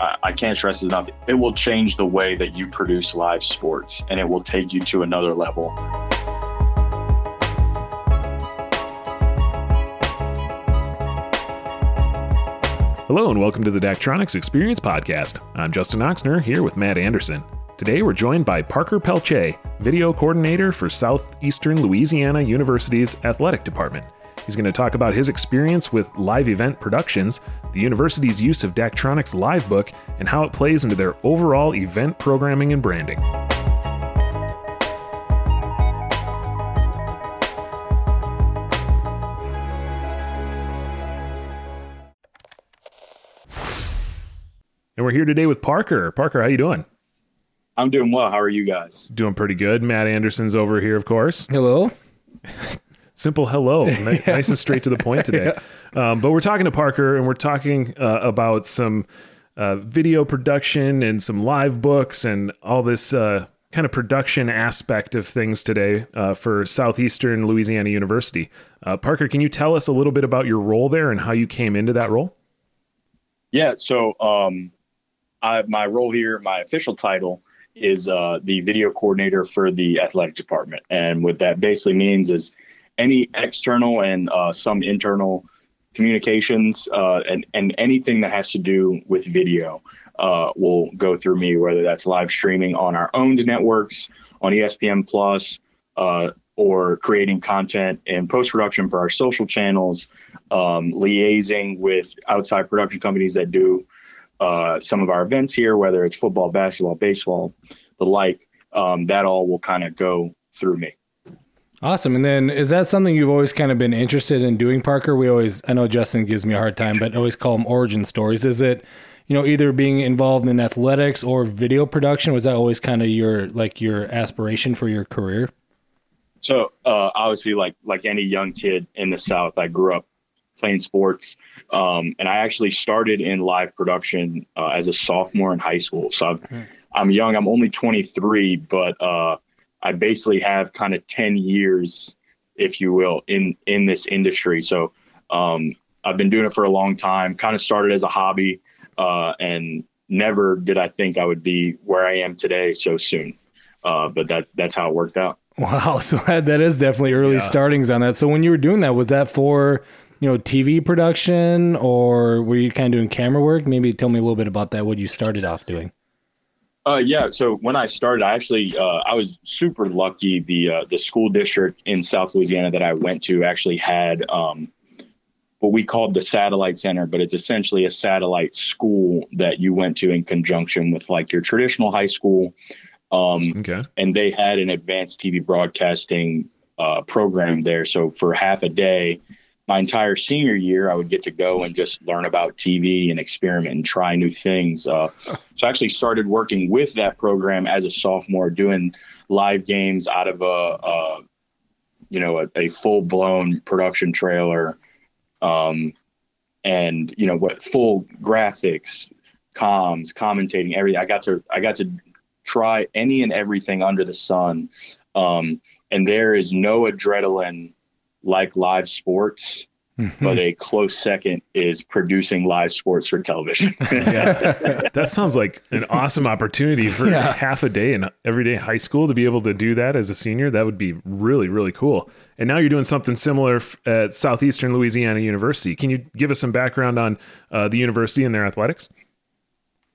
I, can't stress it enough. It will change the way that you produce live sports, and it will take you to another level. Hello and welcome to the Daktronics Experience Podcast. I'm Justin Oxner here with Matt Anderson. Today we're joined by Parker Peltier, Video Coordinator for Southeastern Louisiana University's Athletic Department. He's going to talk about his experience with live event productions, the university's use of Daktronics Live Book, and how it plays into their overall event programming and branding. And we're here today with Parker. Parker, how you doing? I'm doing well. How are you guys? Doing pretty good. Matt Anderson's over here, of course. Hello. Simple hello. Ni- Nice and straight to the point today. um, but we're talking to Parker and we're talking uh, about some uh, video production and some live books and all this uh, kind of production aspect of things today uh, for Southeastern Louisiana University. Uh, Parker, can you tell us a little bit about your role there and how you came into that role? Yeah. So, um, I, my role here, my official title is uh, the video coordinator for the athletic department, and what that basically means is any external and uh, some internal communications uh, and and anything that has to do with video uh, will go through me. Whether that's live streaming on our owned networks, on ESPN Plus, uh, or creating content and post production for our social channels, um, liaising with outside production companies that do uh, some of our events here, whether it's football, basketball, baseball, the like. Um, that all will kind of go through me. Awesome. And then is that something you've always kind of been interested in doing, Parker? We always, I know Justin gives me a hard time, but I always call them origin stories. Is it, you know, either being involved in athletics or video production? Was that always kind of your, like your aspiration for your career? So uh, obviously, like like any young kid in the South, I grew up playing sports, um, and I actually started in live production uh, as a sophomore in high school. So I've, I'm young. I'm only 23, but uh, I basically have kind of 10 years, if you will, in in this industry. So um, I've been doing it for a long time. Kind of started as a hobby, uh, and never did I think I would be where I am today so soon. Uh, but that that's how it worked out. Wow. So that, that is definitely early Yeah. startings on that. So when you were doing that, was that for, you know, TV production or were you kind of doing camera work? Maybe tell me a little bit about that, what you started off doing. Uh, yeah. So when I started, I actually uh, I was super lucky. The uh, the school district in South Louisiana that I went to actually had um, what we called the satellite center, but it's essentially a satellite school that you went to in conjunction with like your traditional high school. Um, Okay. and they had an advanced TV broadcasting uh, program there. So for half a day, my entire senior year, I would get to go and just learn about TV and experiment and try new things. Uh, so I actually started working with that program as a sophomore, doing live games out of a, a you know, a, a full blown production trailer, um, and you know what, full graphics, comms, commentating, everything. I got to I got to try any and everything under the sun. Um, and there is no adrenaline like live sports, but a close second is producing live sports for television. Yeah. that sounds like an awesome opportunity for Yeah. half a day in everyday high school to be able to do that as a senior. That would be really, really cool. And now you're doing something similar at Southeastern Louisiana University. Can you give us some background on uh, the university and their athletics?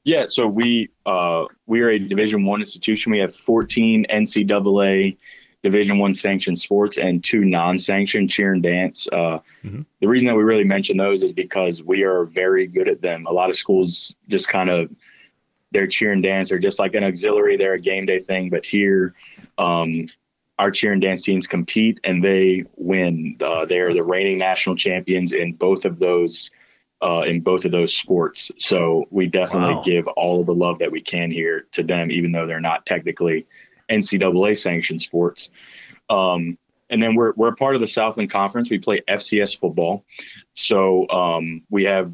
yeah, so we uh, we are a Division One institution. We have 14 NCAA Division One sanctioned sports and two non-sanctioned cheer and dance. Uh, Mhm. The reason that we really mention those is because we are very good at them. A lot of schools just kind of their cheer and dance are just like an auxiliary. They're a game day thing, but here. Um, our cheer and dance teams compete and they win. Uh, they are the reigning national champions in both of those uh, in both of those sports. So we definitely Wow. give all of the love that we can here to them, even though they're not technically NCAA sanctioned sports. Um, and then we're we're part of the Southland Conference. We play FCS football, so um, we have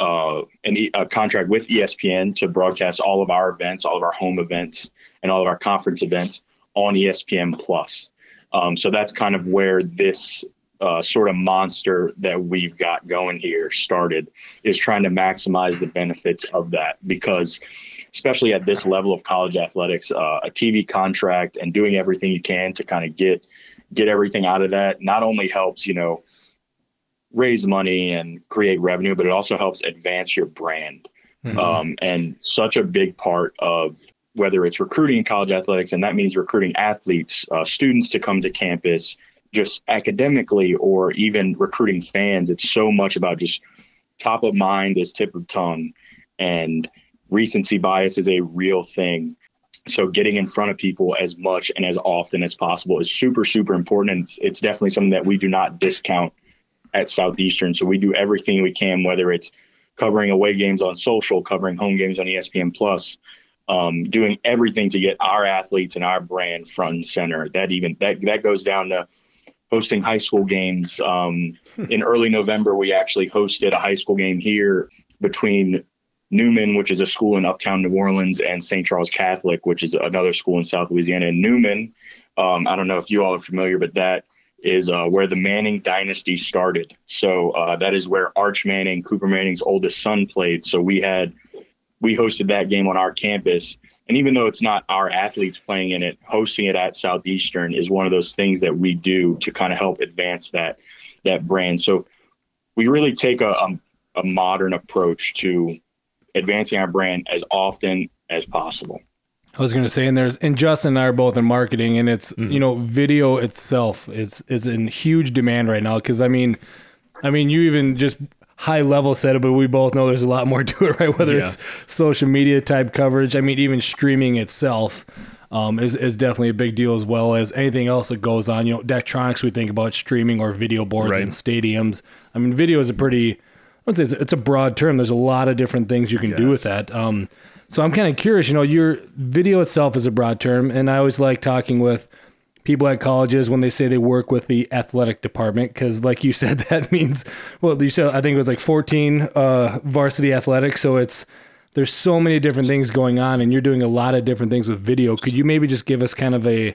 uh, an, e- a contract with ESPN to broadcast all of our events, all of our home events, and all of our conference events on ESPN Plus. Um, so that's kind of where this uh, sort of monster that we've got going here started is trying to maximize the benefits of that because especially at this level of college athletics uh, a tv contract and doing everything you can to kind of get get everything out of that not only helps you know raise money and create revenue but it also helps advance your brand mm-hmm. um, and such a big part of whether it's recruiting in college athletics and that means recruiting athletes uh, students to come to campus just academically or even recruiting fans. It's so much about just top of mind is tip of tongue and recency bias is a real thing. So getting in front of people as much and as often as possible is super, super important. And it's, it's definitely something that we do not discount at Southeastern. So we do everything we can, whether it's covering away games on social, covering home games on ESPN plus, um, doing everything to get our athletes and our brand front and center. That even that that goes down to hosting high school games. Um, in early November, we actually hosted a high school game here between Newman, which is a school in uptown New Orleans, and St. Charles Catholic, which is another school in South Louisiana. And Newman, um, I don't know if you all are familiar, but that is uh, where the Manning dynasty started. So uh, that is where Arch Manning, Cooper Manning's oldest son, played. So we had we hosted that game on our campus and even though it's not our athletes playing in it, hosting it at Southeastern is one of those things that we do to kind of help advance that that brand. So we really take a, a, a modern approach to advancing our brand as often as possible. I was going to say, and there's, and Justin and I are both in marketing, and it's, mm-hmm. you know, video itself is is in huge demand right now. Because I mean, I mean, you even just high level set it, but we both know there's a lot more to it, right? Whether yeah. it's social media type coverage, I mean, even streaming itself. Um, is, is definitely a big deal as well as anything else that goes on. You know, Daktronics, we think about streaming or video boards right. in stadiums. I mean, video is a pretty, I would say it's, it's, a broad term. There's a lot of different things you can yes. do with that. Um, so I'm kind of curious, you know, your video itself is a broad term, and I always like talking with people at colleges when they say they work with the athletic department because like you said that means well you said i think it was like 14 uh, varsity athletics so it's there's so many different things going on and you're doing a lot of different things with video could you maybe just give us kind of a,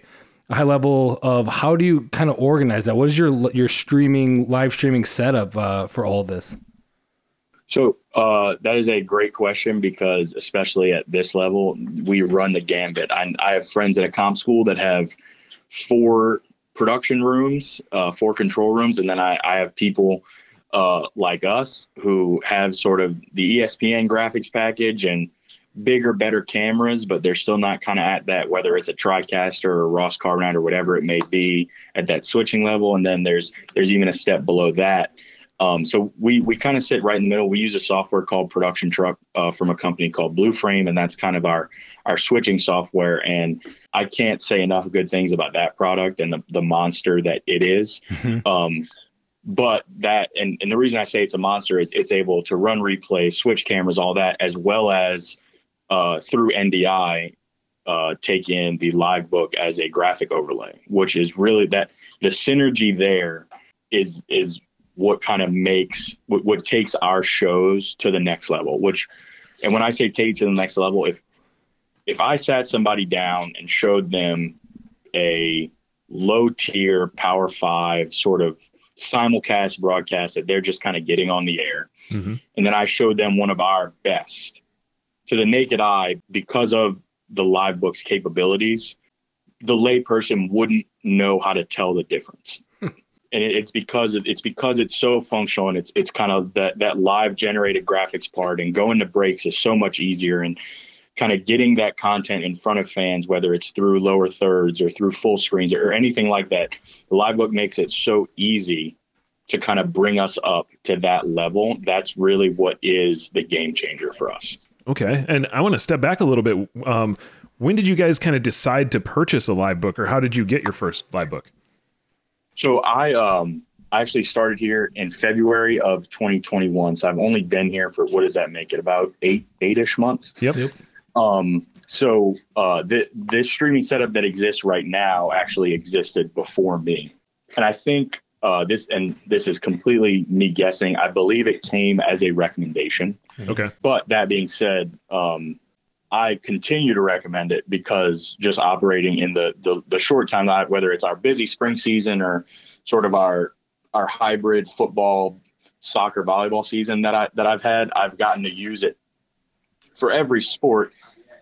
a high level of how do you kind of organize that what is your your streaming live streaming setup uh, for all this so uh, that is a great question because especially at this level we run the gambit I, I have friends at a comp school that have four production rooms, uh, four control rooms, and then I, I have people uh, like us who have sort of the ESPN graphics package and bigger, better cameras, but they're still not kind of at that, whether it's a TriCaster or Ross Carbonite or whatever it may be, at that switching level. And then there's there's even a step below that um, so we we kind of sit right in the middle. We use a software called Production Truck uh, from a company called Blueframe, and that's kind of our our switching software. And I can't say enough good things about that product and the, the monster that it is. Mm-hmm. Um, but that and, and the reason I say it's a monster is it's able to run replay, switch cameras, all that, as well as uh, through NDI uh, take in the live book as a graphic overlay, which is really that the synergy there is is what kind of makes what, what takes our shows to the next level which and when i say take to the next level if if i sat somebody down and showed them a low tier power five sort of simulcast broadcast that they're just kind of getting on the air mm-hmm. and then i showed them one of our best to the naked eye because of the live book's capabilities the layperson wouldn't know how to tell the difference and it's because it's because it's so functional and it's it's kind of that that live generated graphics part and going to breaks is so much easier and kind of getting that content in front of fans whether it's through lower thirds or through full screens or anything like that. Live book makes it so easy to kind of bring us up to that level. That's really what is the game changer for us. Okay. And i want to step back a little bit. Um, when did you guys kind of decide to purchase a live book or how did you get your first live book so I um I actually started here in February of 2021. So I've only been here for what does that make it about eight eight ish months. Yep. yep. Um. So uh, the, this streaming setup that exists right now actually existed before me, and I think uh, this and this is completely me guessing. I believe it came as a recommendation. Okay. But that being said, um, I continue to recommend it because just operating in the the, the short time, that whether it's our busy spring season or sort of our our hybrid football, soccer, volleyball season that I that I've had, I've gotten to use it for every sport,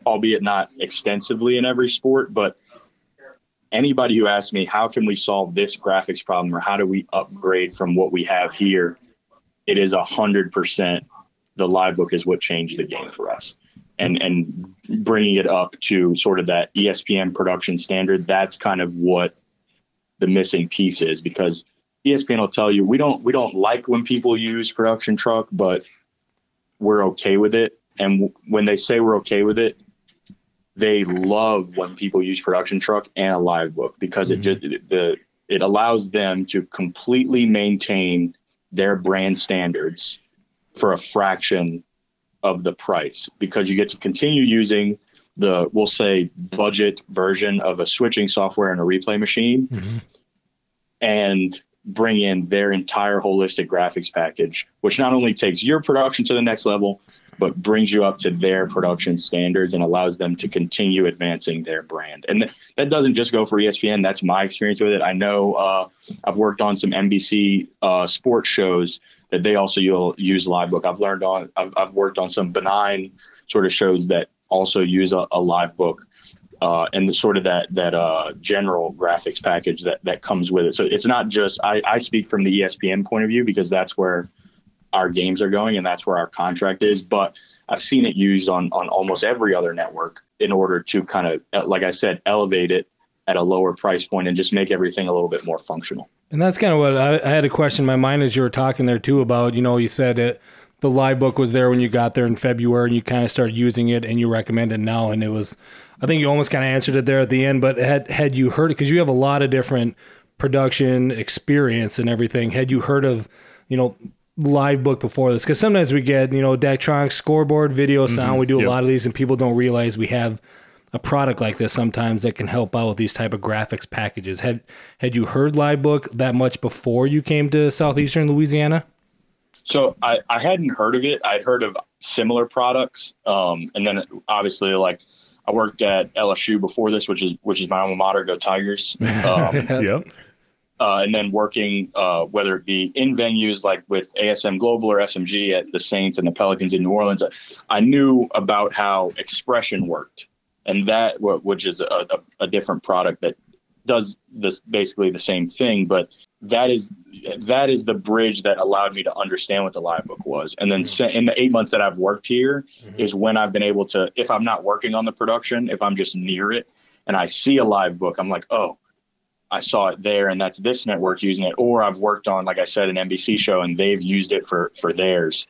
albeit not extensively in every sport, but anybody who asks me how can we solve this graphics problem or how do we upgrade from what we have here, it is a hundred percent the live book is what changed the game for us. And and bringing it up to sort of that ESPN production standard, that's kind of what the missing piece is because ESPN will tell you we don't we don't like when people use production truck, but we're okay with it. And w- when they say we're okay with it, they love when people use production truck and a live book because mm-hmm. it just the it allows them to completely maintain their brand standards for a fraction of the price because you get to continue using the we'll say budget version of a switching software and a replay machine mm-hmm. and bring in their entire holistic graphics package which not only takes your production to the next level but brings you up to their production standards and allows them to continue advancing their brand. And th- that doesn't just go for ESPN. That's my experience with it. I know uh, I've worked on some NBC uh, sports shows that they also use live book. I've learned on, I've, I've, worked on some benign sort of shows that also use a, a live book. Uh, and the sort of that that uh, general graphics package that that comes with it. So it's not just I, I speak from the ESPN point of view because that's where our games are going and that's where our contract is. But I've seen it used on on almost every other network in order to kind of, like I said, elevate it at a lower price point and just make everything a little bit more functional. And that's kind of what I, I, had a question in my mind as you were talking there too about, you know, you said it, the live book was there when you got there in February and you kind of started using it and you recommend it now. And it was, I think you almost kind of answered it there at the end, but had, had you heard it, cause you have a lot of different production experience and everything. Had you heard of, you know, live book before this? Cause sometimes we get, you know, Daktronics scoreboard, video, sound. Mm-hmm. We do a lot of these and people don't realize we have a product like this sometimes that can help out with these type of graphics packages. Had had you heard Live Book that much before you came to southeastern Louisiana? So I, I hadn't heard of it. I'd heard of similar products, um, and then obviously like I worked at LSU before this, which is which is my alma mater. Go Tigers! Um, yep. Uh, and then working, uh, whether it be in venues like with ASM Global or SMG at the Saints and the Pelicans in New Orleans, I knew about how XPression worked and that which is a, a, different product that does this basically the same thing but that is that is the bridge that allowed me to understand what the live book was and then mm-hmm. in the eight months that i've worked here mm-hmm. is when i've been able to if i'm not working on the production if i'm just near it and i see a live book i'm like oh i saw it there and that's this network using it or i've worked on like i said an nbc show and they've used it for for theirs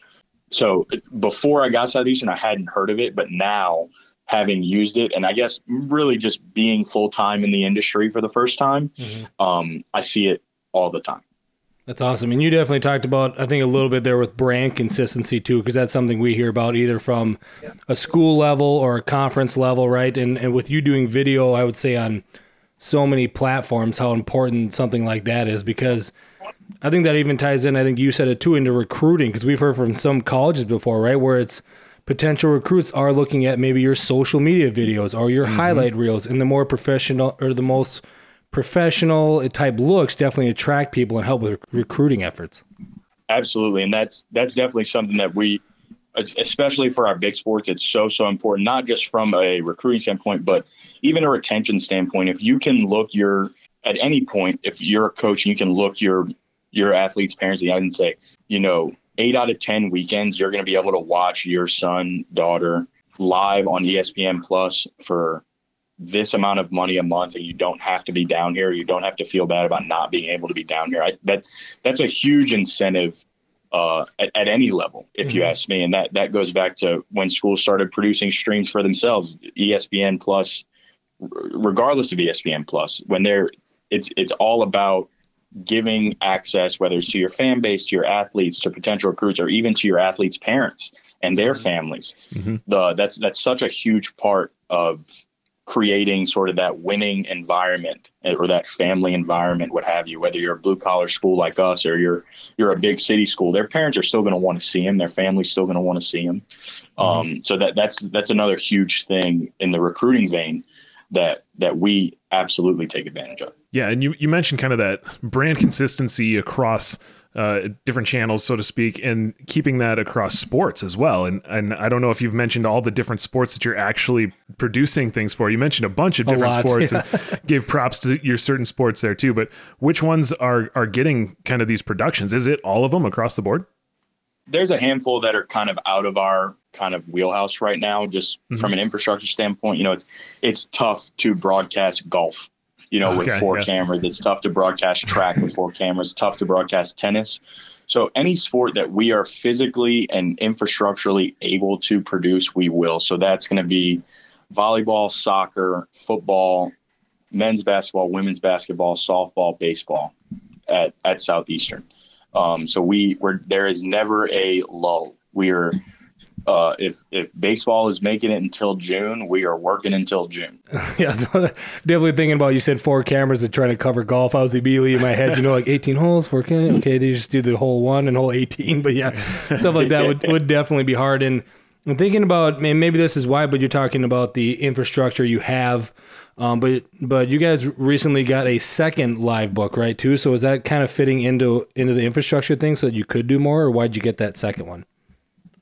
so before i got southeastern i hadn't heard of it but now having used it and I guess really just being full time in the industry for the first time, mm-hmm. um, I see it all the time. That's awesome. And you definitely talked about, I think, a little bit there with brand consistency too, because that's something we hear about either from a school level or a conference level, right? And, and with you doing video, I would say on so many platforms, how important something like that is because I think that even ties in, I think you said it too, into recruiting, because we've heard from some colleges before, right? Where it's, potential recruits are looking at maybe your social media videos or your mm-hmm. highlight reels and the more professional or the most professional type looks definitely attract people and help with recruiting efforts absolutely and that's that's definitely something that we especially for our big sports it's so so important not just from a recruiting standpoint but even a retention standpoint if you can look your at any point if you're a coach and you can look your your athletes parents and say you know eight out of 10 weekends, you're going to be able to watch your son, daughter live on ESPN Plus for this amount of money a month and you don't have to be down here. You don't have to feel bad about not being able to be down here. I, that that's a huge incentive uh, at, at, any level, if mm-hmm. you ask me. And that, that goes back to when schools started producing streams for themselves, ESPN plus, regardless of ESPN plus, when they're, it's, it's all about giving access, whether it's to your fan base, to your athletes, to potential recruits, or even to your athletes' parents and their mm-hmm. families. Mm-hmm. The that's that's such a huge part of creating sort of that winning environment eh, or that family environment, what have you. Whether you're a blue collar school like us or you're you're a big city school, their parents are still going to want to see them. Their family's still going to want to see them. Mm-hmm. Um, so that that's that's another huge thing in the recruiting vein that that we absolutely take advantage of. Yeah, and you you mentioned kind of that brand consistency across uh, different channels, so to speak, and keeping that across sports as well. And and I don't know if you've mentioned all the different sports that you're actually producing things for. You mentioned a bunch of different lot, sports yeah. and gave props to your certain sports there too. But which ones are are getting kind of these productions? Is it all of them across the board? There's a handful that are kind of out of our kind of wheelhouse right now, just Mhm. from an infrastructure standpoint. You know, it's it's tough to broadcast golf. You know, Okay, with four yeah. cameras, it's tough to broadcast track with four cameras. Tough to broadcast tennis. So any sport that we are physically and infrastructurally able to produce, we will. So that's going to be volleyball, soccer, football, men's basketball, women's basketball, softball, baseball at at Southeastern. Um, so we we're there is never a lull. We are uh, if if baseball is making it until June, we are working until June. yeah, so definitely thinking about you said four cameras and trying to cover golf. I was immediately in my head, you know, like 18 holes, four cameras. Okay, they just do the whole one and whole 18. But yeah, stuff like that would, would definitely be hard. And I'm thinking about, maybe this is why, but you're talking about the infrastructure you have. Um, but but you guys recently got a second live book, right? Too. So is that kind of fitting into into the infrastructure thing, so that you could do more, or why'd you get that second one?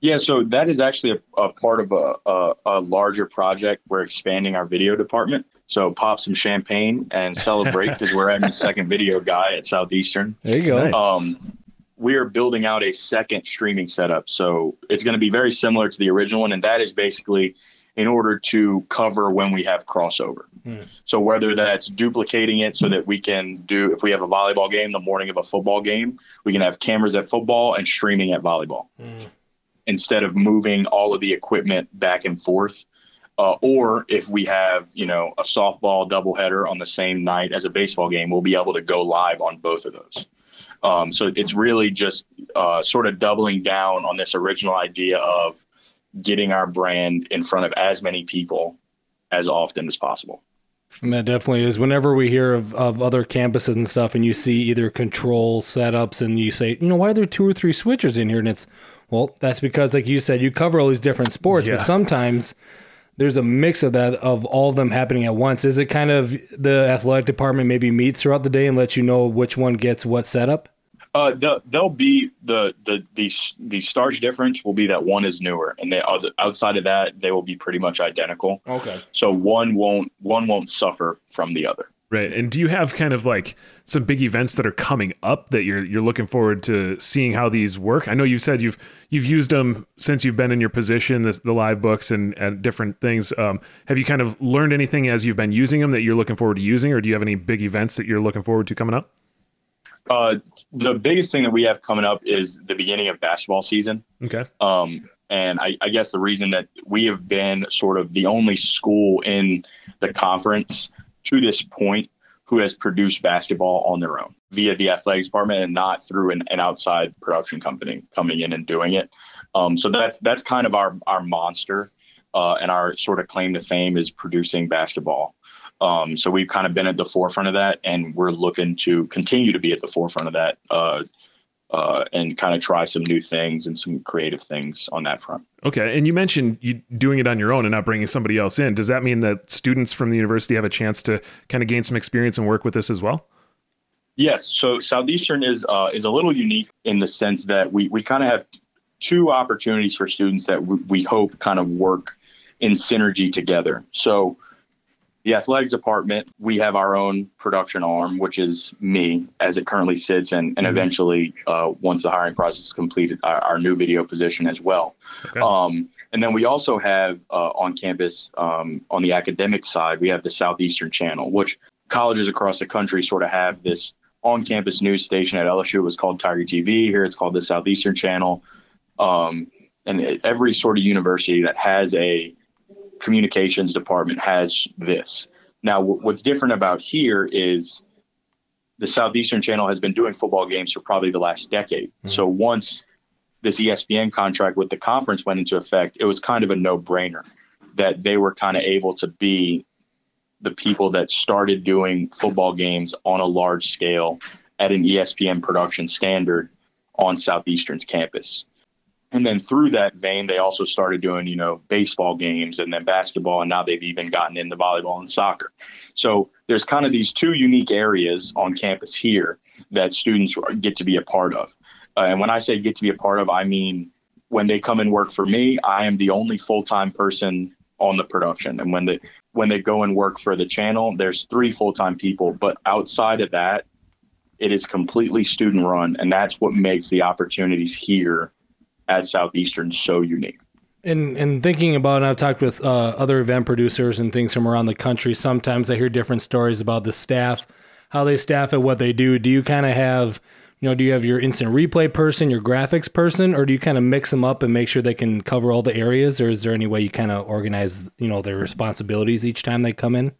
Yeah, so that is actually a, a part of a, a, a larger project. We're expanding our video department. So pop some champagne and celebrate because we're having a second video guy at Southeastern. There you go. Nice. Um, we are building out a second streaming setup. So it's going to be very similar to the original one. And that is basically in order to cover when we have crossover. Hmm. So whether that's duplicating it so that we can do, if we have a volleyball game the morning of a football game, we can have cameras at football and streaming at volleyball instead of moving all of the equipment back and forth. Uh, or if we have, you know, a softball doubleheader on the same night as a baseball game, we'll be able to go live on both of those. Um, so it's really just uh, sort of doubling down on this original idea of getting our brand in front of as many people as often as possible. And that definitely is. Whenever we hear of, of other campuses and stuff, and you see either control setups, and you say, you know, why are there two or three switchers in here? And it's, well, that's because, like you said, you cover all these different sports, Yeah. but sometimes there's a mix of that, of all of them happening at once. Is it kind of the athletic department maybe meets throughout the day and lets you know which one gets what setup? Uh, the, they'll be the the the the starch difference will be that one is newer, and they other- outside of that they will be pretty much identical. Okay. So one won't one won't suffer from the other. Right. And do you have kind of like some big events that are coming up that you're you're looking forward to seeing how these work? I know you've said you've you've used them since you've been in your position, this, the live books and, and different things. Um, have you kind of learned anything as you've been using them that you're looking forward to using, or do you have any big events that you're looking forward to coming up? Uh, the biggest thing that we have coming up is the beginning of basketball season. Okay. Um, and I, I guess the reason that we have been sort of the only school in the conference to this point who has produced basketball on their own via the athletics department and not through an, an outside production company coming in and doing it. Um, so that's that's kind of our our monster uh, and our sort of claim to fame is producing basketball. Um, so we've kind of been at the forefront of that, and we're looking to continue to be at the forefront of that uh, uh, and kind of try some new things and some creative things on that front. Okay. And you mentioned you doing it on your own and not bringing somebody else in. Does that mean that students from the university have a chance to kind of gain some experience and work with this as well? Yes. So Southeastern is uh, is a little unique in the sense that we we kind of have two opportunities for students that we, we hope kind of work in synergy together. So the athletics department, we have our own production arm, which is me as it currently sits, and, and Mhm. eventually, uh, once the hiring process is completed, our, our new video position as well. Okay. Um, and then we also have uh, on campus, um, on the academic side, we have the Southeastern Channel, which colleges across the country sort of have this on campus news station. At LSU, it was called Tiger TV. Here it's called the Southeastern Channel. Um, and every sort of university that has a communications department has this. Now, wh- what's different about here is the Southeastern Channel has been doing football games for probably the last decade. Mm-hmm. So once this ESPN contract with the conference went into effect, it was kind of a no brainer that they were kind of able to be the people that started doing football games on a large scale at an ESPN production standard on Southeastern's campus. And then through that vein, they also started doing, you know, baseball games and then basketball. And now they've even gotten into volleyball and soccer. So there's kind of these two unique areas on campus here that students get to be a part of. Uh, and when I say get to be a part of, I mean when they come and work for me, I am the only full time person on the production. And when they when they go and work for the channel, there's three full time people. But outside of that, it is completely student run, and that's what makes the opportunities here at Southeastern so unique. And and thinking about, I've talked with uh, other event producers and things from around the country. Sometimes I hear different stories about the staff, how they staff it, what they do. Do you kind of have you know, do you have your instant replay person, your graphics person, or do you kind of mix them up and make sure they can cover all the areas, or is there any way you kind of organize, you know, their responsibilities each time they come in?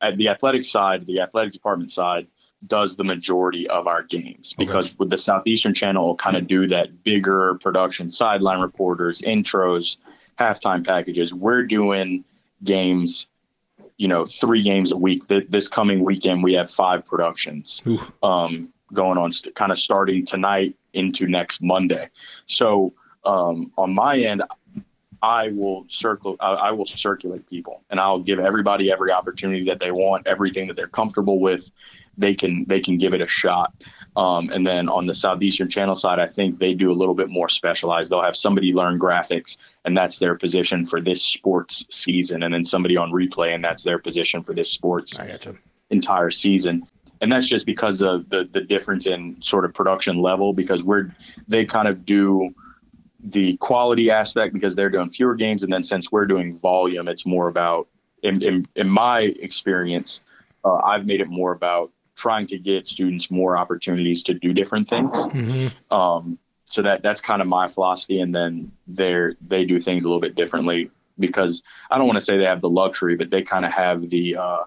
At the athletic side, the athletic department side does the majority of our games because okay. with the Southeastern Channel, kind of do that bigger production, sideline reporters, intros, halftime packages. We're doing games you know three games a week this coming weekend we have five productions um, going on, kind of starting tonight into next Monday. So um, on my end, I will circle. I will circulate people, and I'll give everybody every opportunity that they want, everything that they're comfortable with. They can they can give it a shot. Um, and then on the Southeastern Channel side, I think they do a little bit more specialized. They'll have somebody learn graphics, and that's their position for this sports season, and then somebody on replay, and that's their position for this sports entire season and that's just because of the the difference in sort of production level because we're they kind of do the quality aspect because they're doing fewer games and then since we're doing volume it's more about in in, in my experience uh, i've made it more about trying to get students more opportunities to do different things mm-hmm. um, so that that's kind of my philosophy and then they're they do things a little bit differently because i don't want to say they have the luxury but they kind of have the uh,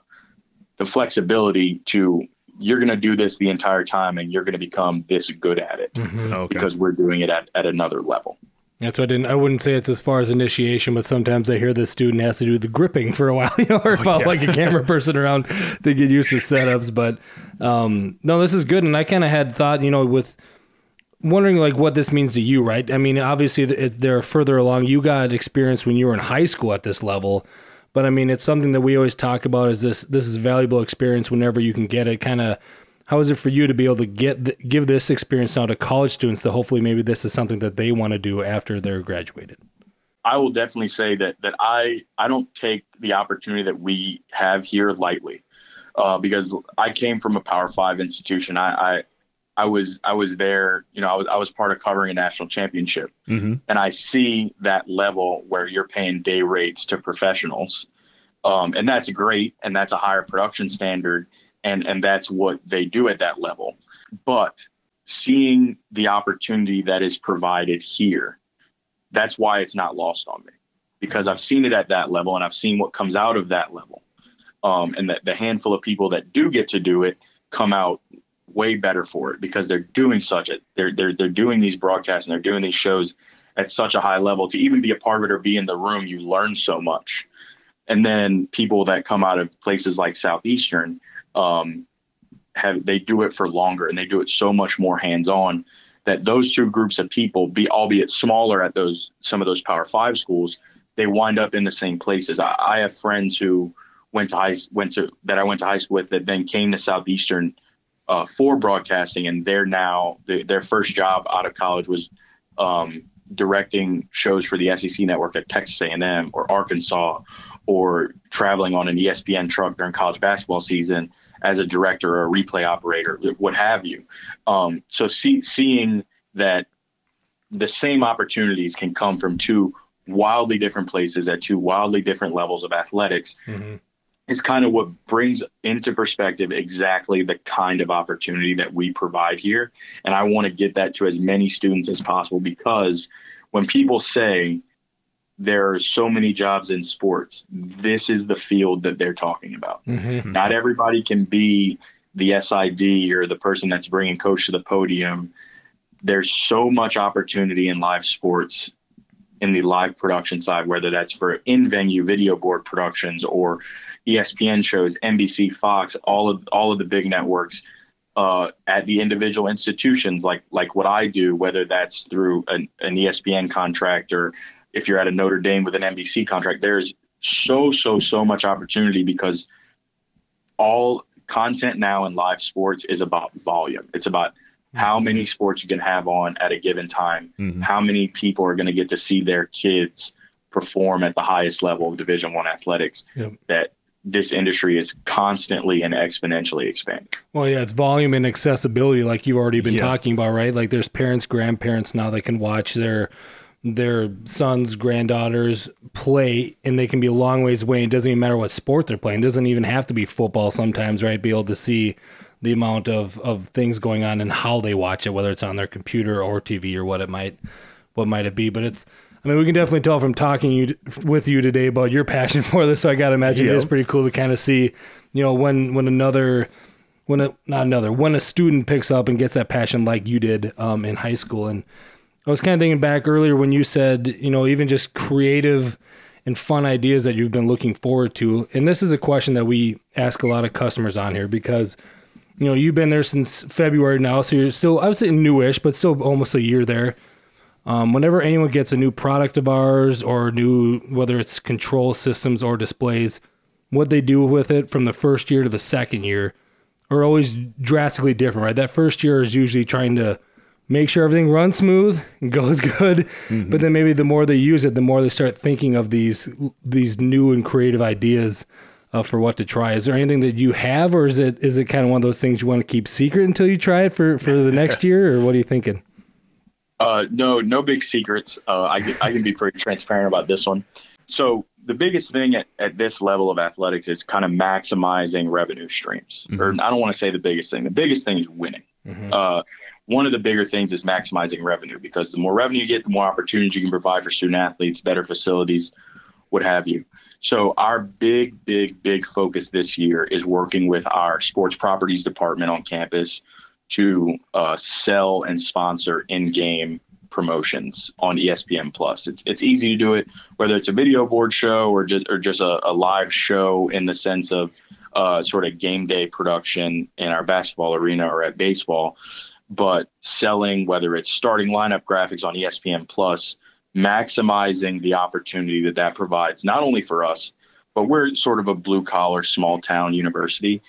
the flexibility to you're going to do this the entire time and you're going to become this good at it mm-hmm. okay. because we're doing it at, at another level. That's what I didn't. I wouldn't say it's as far as initiation, but sometimes I hear the student has to do the gripping for a while, you know, or oh, yeah. like a camera person around to get used to setups. But um, no, this is good, and I kind of had thought, you know, with wondering like what this means to you, right? I mean, obviously they're further along. You got experience when you were in high school at this level. But I mean, it's something that we always talk about. Is this this is valuable experience whenever you can get it? Kind of, how is it for you to be able to get the, give this experience now to college students? That hopefully maybe this is something that they want to do after they're graduated. I will definitely say that that I I don't take the opportunity that we have here lightly, uh, because I came from a Power Five institution. I, I I was I was there, you know, I was I was part of covering a national championship, mm-hmm. and I see that level where you're paying day rates to professionals, um, and that's great, and that's a higher production standard, and and that's what they do at that level. But seeing the opportunity that is provided here, that's why it's not lost on me, because I've seen it at that level, and I've seen what comes out of that level, um, and that the handful of people that do get to do it come out way better for it because they're doing such it. They're they're they're doing these broadcasts and they're doing these shows at such a high level. To even be a part of it or be in the room, you learn so much. And then people that come out of places like Southeastern, um, have they do it for longer and they do it so much more hands on that those two groups of people, be albeit smaller at those some of those Power Five schools, they wind up in the same places. I, I have friends who went to high went to that I went to high school with that then came to Southeastern uh, for broadcasting, and they're now the, their first job out of college was um, directing shows for the SEC network at Texas A&M or Arkansas, or traveling on an ESPN truck during college basketball season as a director or a replay operator, what have you. Um, so see, seeing that the same opportunities can come from two wildly different places at two wildly different levels of athletics mm-hmm is kind of what brings into perspective exactly the kind of opportunity that we provide here. And I want to get that to as many students as possible because when people say there are so many jobs in sports, this is the field that they're talking about. Mm-hmm. Not everybody can be the SID or the person that's bringing coach to the podium. There's so much opportunity in live sports in the live production side, whether that's for in venue video board productions or ESPN shows, NBC, Fox, all of all of the big networks uh, at the individual institutions, like like what I do, whether that's through an, an ESPN contract or if you're at a Notre Dame with an NBC contract. There's so so so much opportunity because all content now in live sports is about volume. It's about how many sports you can have on at a given time, mm-hmm. how many people are going to get to see their kids perform at the highest level of Division One athletics. Yep. That this industry is constantly and exponentially expanding. Well, yeah, it's volume and accessibility, like you've already been yeah. talking about, right? Like there's parents, grandparents now that can watch their their sons, granddaughters play, and they can be a long ways away. It doesn't even matter what sport they're playing. It doesn't even have to be football sometimes, right? Be able to see the amount of, of things going on and how they watch it, whether it's on their computer or TV or what it might what might it be. But it's I mean, we can definitely tell from talking you, with you today about your passion for this. So I got to imagine yep. it is pretty cool to kind of see, you know, when when another, when a not another, when a student picks up and gets that passion like you did um, in high school. And I was kind of thinking back earlier when you said, you know, even just creative and fun ideas that you've been looking forward to. And this is a question that we ask a lot of customers on here because, you know, you've been there since February now, so you're still I would say newish, but still almost a year there. Um, whenever anyone gets a new product of ours or new, whether it's control systems or displays, what they do with it from the first year to the second year are always drastically different, right? That first year is usually trying to make sure everything runs smooth and goes good. Mm-hmm. But then maybe the more they use it, the more they start thinking of these these new and creative ideas uh, for what to try. Is there anything that you have, or is it is it kind of one of those things you want to keep secret until you try it for for the next year, or what are you thinking? Uh, no, no big secrets. Uh, I can, I can be pretty transparent about this one. So the biggest thing at, at this level of athletics is kind of maximizing revenue streams. Mm-hmm. Or I don't want to say the biggest thing. The biggest thing is winning. Mm-hmm. One of the bigger things is maximizing revenue because the more revenue you get, the more opportunities you can provide for student athletes, better facilities, what have you. So our big, big, big focus this year is working with our sports properties department on campus to uh, sell and sponsor in-game promotions on ESPN Plus. It's it's easy to do it whether it's a video board show or just or just a, a live show in the sense of uh, sort of game day production in our basketball arena or at baseball. But selling whether it's starting lineup graphics on ESPN Plus, maximizing the opportunity that that provides not only for us, but we're sort of a blue collar small town university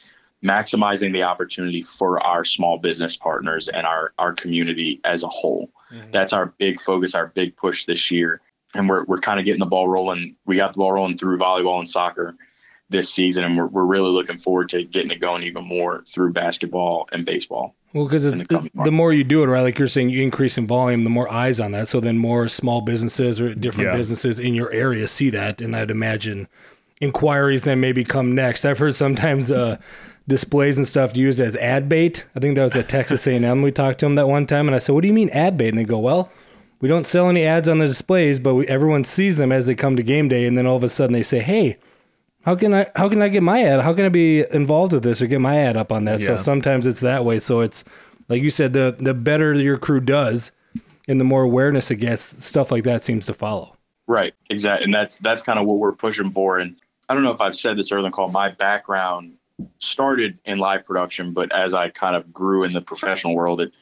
maximizing the opportunity for our small business partners and our, our community as a whole. Mm-hmm. That's our big focus, our big push this year. And we're, we're kind of getting the ball rolling. We got the ball rolling through volleyball and soccer this season, and we're, we're really looking forward to getting it going even more through basketball and baseball. Well, because the, the, more you do it, right? Like you're saying, you increase in volume, the more eyes on that. So then more small businesses or different yeah. businesses in your area see that. And I'd imagine inquiries then maybe come next. I've heard sometimes uh, displays and stuff used as ad bait. I think that was at Texas A&M. We talked to them that one time, and I said, "What do you mean ad bait?" And they go, "Well, we don't sell any ads on the displays, but we, everyone sees them as they come to game day, and then all of a sudden they say, "Hey." How can I how can I get my ad? How can I be involved with this or get my ad up on that? Yeah. So sometimes it's that way. So it's like you said, the the better your crew does, and the more awareness it gets, stuff like that seems to follow. Right, exactly, and that's that's kind of what we're pushing for. And I don't know if I've said this earlier in the call. My background started in live production, but as I kind of grew in the professional world, it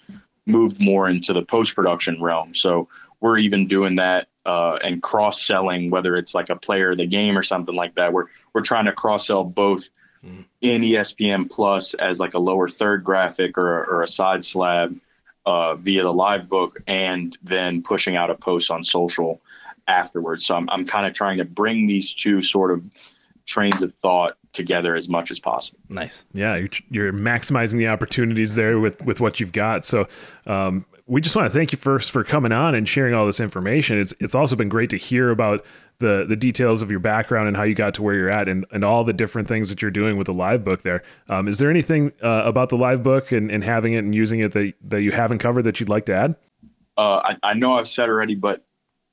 moved more into the post production realm. So we're even doing that uh, and cross selling, whether it's like a player of the game or something like that. We're we're trying to cross sell both mm. in ESPN Plus as like a lower third graphic or, or a side slab uh, via the live book, and then pushing out a post on social afterwards. So I'm I'm kind of trying to bring these two sort of trains of thought together as much as possible. Nice. Yeah, you're, you're maximizing the opportunities there with with what you've got. So. Um, we just want to thank you first for coming on and sharing all this information. It's it's also been great to hear about the the details of your background and how you got to where you're at and, and all the different things that you're doing with the live book there. Um, is there anything uh, about the live book and, and having it and using it that, that you haven't covered that you'd like to add? Uh, I, I know I've said already, but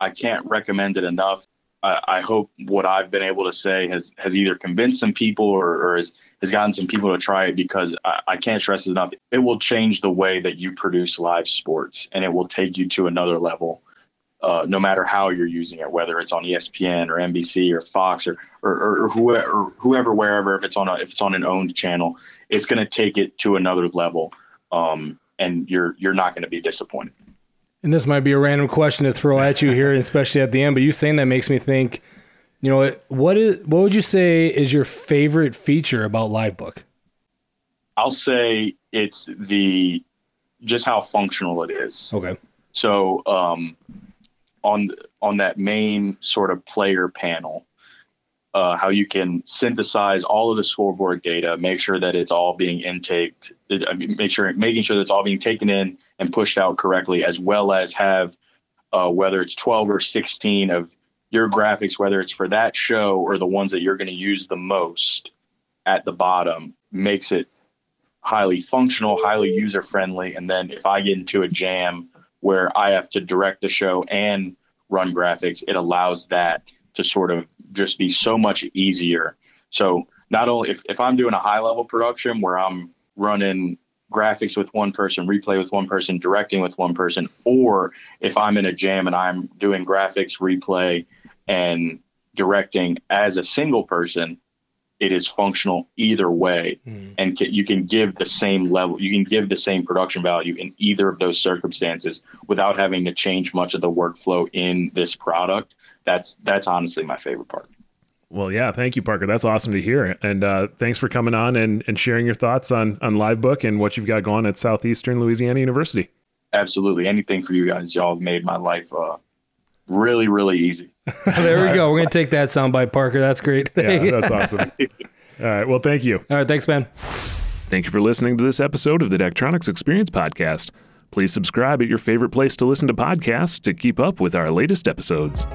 I can't recommend it enough. I, hope what I've been able to say has has either convinced some people or, or has, has gotten some people to try it because I, I can't stress enough. It will change the way that you produce live sports and it will take you to another level. Uh, no matter how you're using it, whether it's on ESPN or NBC or Fox or or, or whoever, whoever, wherever, if it's on a, if it's on an owned channel, it's going to take it to another level, um, and you're you're not going to be disappointed and this might be a random question to throw at you here, especially at the end, but you saying that makes me think, You know what? What is what would you say is your favorite feature about Live Book? I'll say it's the just how functional it is. Okay. So um, on on that main sort of player panel, uh, how you can synthesize all of the scoreboard data, make sure that it's all being intaked, make sure making sure that it's all being taken in and pushed out correctly, as well as have uh, whether it's 12 or 16 of your graphics, whether it's for that show or the ones that you're going to use the most at the bottom, makes it highly functional, highly user friendly. And then if I get into a jam where I have to direct the show and run graphics, it allows that to sort of just be so much easier. So not only if, if I'm doing a high level production where I'm running graphics with one person, replay with one person, directing with one person, or if I'm in a jam and I'm doing graphics, replay, and directing as a single person, it is functional either way mm. and can, you can give the same level you can give the same production value in either of those circumstances without having to change much of the workflow in this product that's that's honestly my favorite part well yeah thank you parker that's awesome to hear and uh, thanks for coming on and, and sharing your thoughts on on Live Book and what you've got going at southeastern louisiana university absolutely anything for you guys y'all have made my life uh, really really easy there we go. We're gonna take that sound by Parker. That's great. yeah, that's awesome. All right. Well, thank you. All right. Thanks, man. Thank you for listening to this episode of the Daktronics Experience Podcast. Please subscribe at your favorite place to listen to podcasts to keep up with our latest episodes.